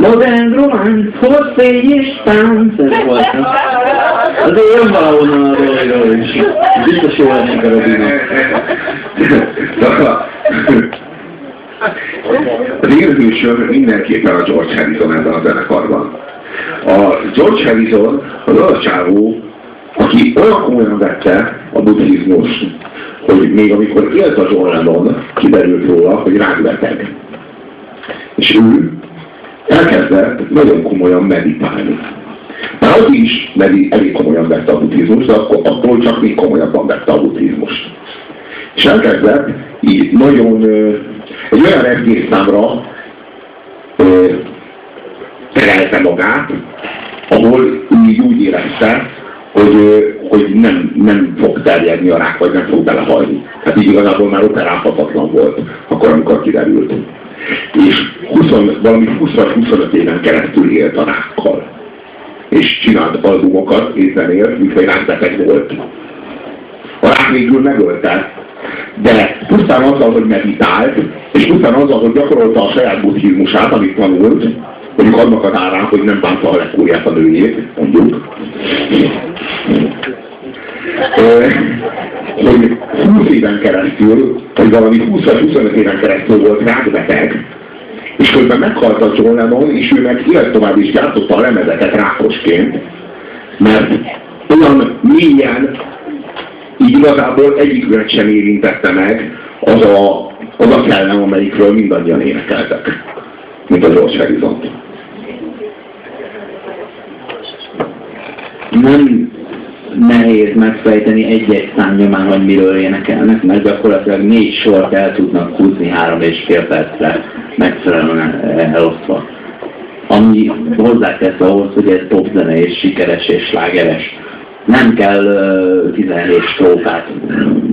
Modern románc, hosszégy és tánc, ez volt. nem? Azért jön valahonnan a dologról is. Biztos jó lennék a Robinak. Az élőhősöm mindenképpen a George Harrison ebben a zenekarban. A George Harrison az a csávó, aki olyan komolyan vette a buddhizmust, hogy még amikor élt a John Lennon, kiderült róla, hogy rákbeteg. És ő elkezdett nagyon komolyan meditálni. Már az is elég komolyan vette a buddhizmust, de akkor, attól csak még komolyabban vette a buddhizmust. És elkezdett így nagyon egy olyan regész számra terelte magát, ahol így úgy érezte, hogy, hogy nem, nem fog terjedni a rák, vagy nem fog belehalni. Hát így igazából már operálhatatlan volt, akkor, amikor kiderült. És 20, valami 20 vagy 25 éven keresztül élt a rákkal. És csinált albumokat, és zenélt, mintha rákbeteg volt. A rák végül megölte, de pusztán azzal, hogy meditált, és pusztán azzal, hogy gyakorolta a saját buddhizmusát, amit tanult, mondjuk annak az árán, hogy nem bánta a legkúrját a nőjét, mondjuk, hogy 20 éven keresztül, vagy valami 20 vagy 25 éven keresztül volt rákbeteg, és közben meghalt a John Lennon, és ő meg élet tovább is gyártotta a lemezeket rákosként, mert olyan mélyen így igazából egyiküket sem érintette meg az a, az a kellem, amelyikről mindannyian énekeltek, mint a George Harrison. Nem nehéz megfejteni egy-egy szám nyomán, hogy miről énekelnek, mert gyakorlatilag négy sort el tudnak húzni három és fél percre megfelelően elosztva. Ami hozzátesz ahhoz, hogy ez top zene és sikeres és slágeres nem kell uh, 17 strófát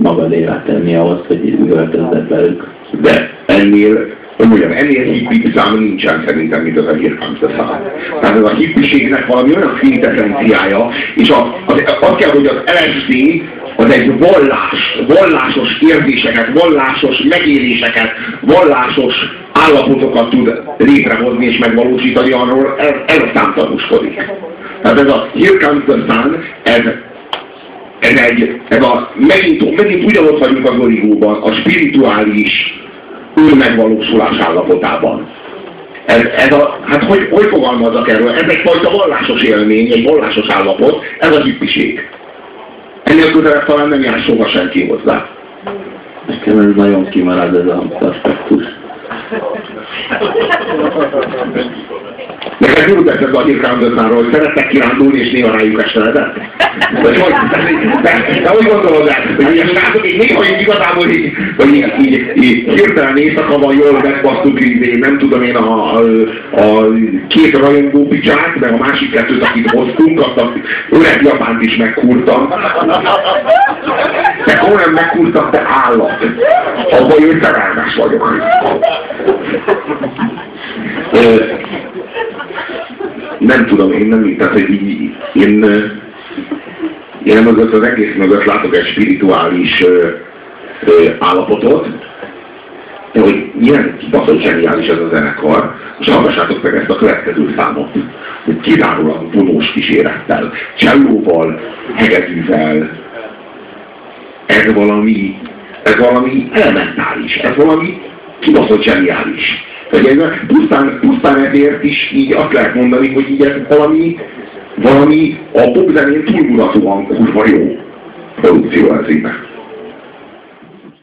magadévá tenni ahhoz, hogy üvöltözzed velük. De ennél, hogy mondjam, ennél hippi szám nincsen szerintem, mint az a Here Comes the Sun. Tehát ez a hippiségnek valami olyan quintessenciája, és a, az, az kell, hogy az LSD az egy vallás, vallásos érzéseket, vallásos megéléseket, vallásos állapotokat tud létrehozni és megvalósítani, arról ez, ez aztán tanúskodik. Tehát ez a Here ez, ez egy, ez a, megint, megint ugyanott vagyunk az origóban, a spirituális önmegvalósulás állapotában. Ez, ez a, hát hogy, hogy fogalmazzak erről? Ez egyfajta vallásos élmény, egy vallásos állapot, ez a hippiség. Ennél közelebb talán nem jár soha senki hozzá. Nekem ez nagyon kimarad ez a aspektus. Mi utána ez a hírkándoznáról, hogy szeretnek kirándulni és néha rájuk esteledett? Vagy hogy? De, hogy gondolod el, hogy ilyen srácok így néha így igazából így, vagy így, így, így hirtelen éjszaka van jól megbasztuk, így nem tudom én a, a, a két rajongó picsát, meg a másik kettőt, akit hoztunk, azt a öreg japánt is megkúrtam. De komolyan megkúrtam, de állat. Abban én szerelmes vagyok. Nem tudom, én nem, tehát hogy így, én, én mögött az egész mögött látok egy spirituális ö, ö, állapotot, de hogy milyen kibaszott zseniális ez a zenekar, és hallgassátok meg ezt a következő számot, hogy kizárólag vonós kísérettel, csellóval, hegedűvel, ez valami, ez valami elementális, ez valami kibaszott zseniális. Pusztán, pusztán ezért is így azt lehet mondani, hogy így ez valami, valami a popzenén túlmutatóan kurva jó produkció ez.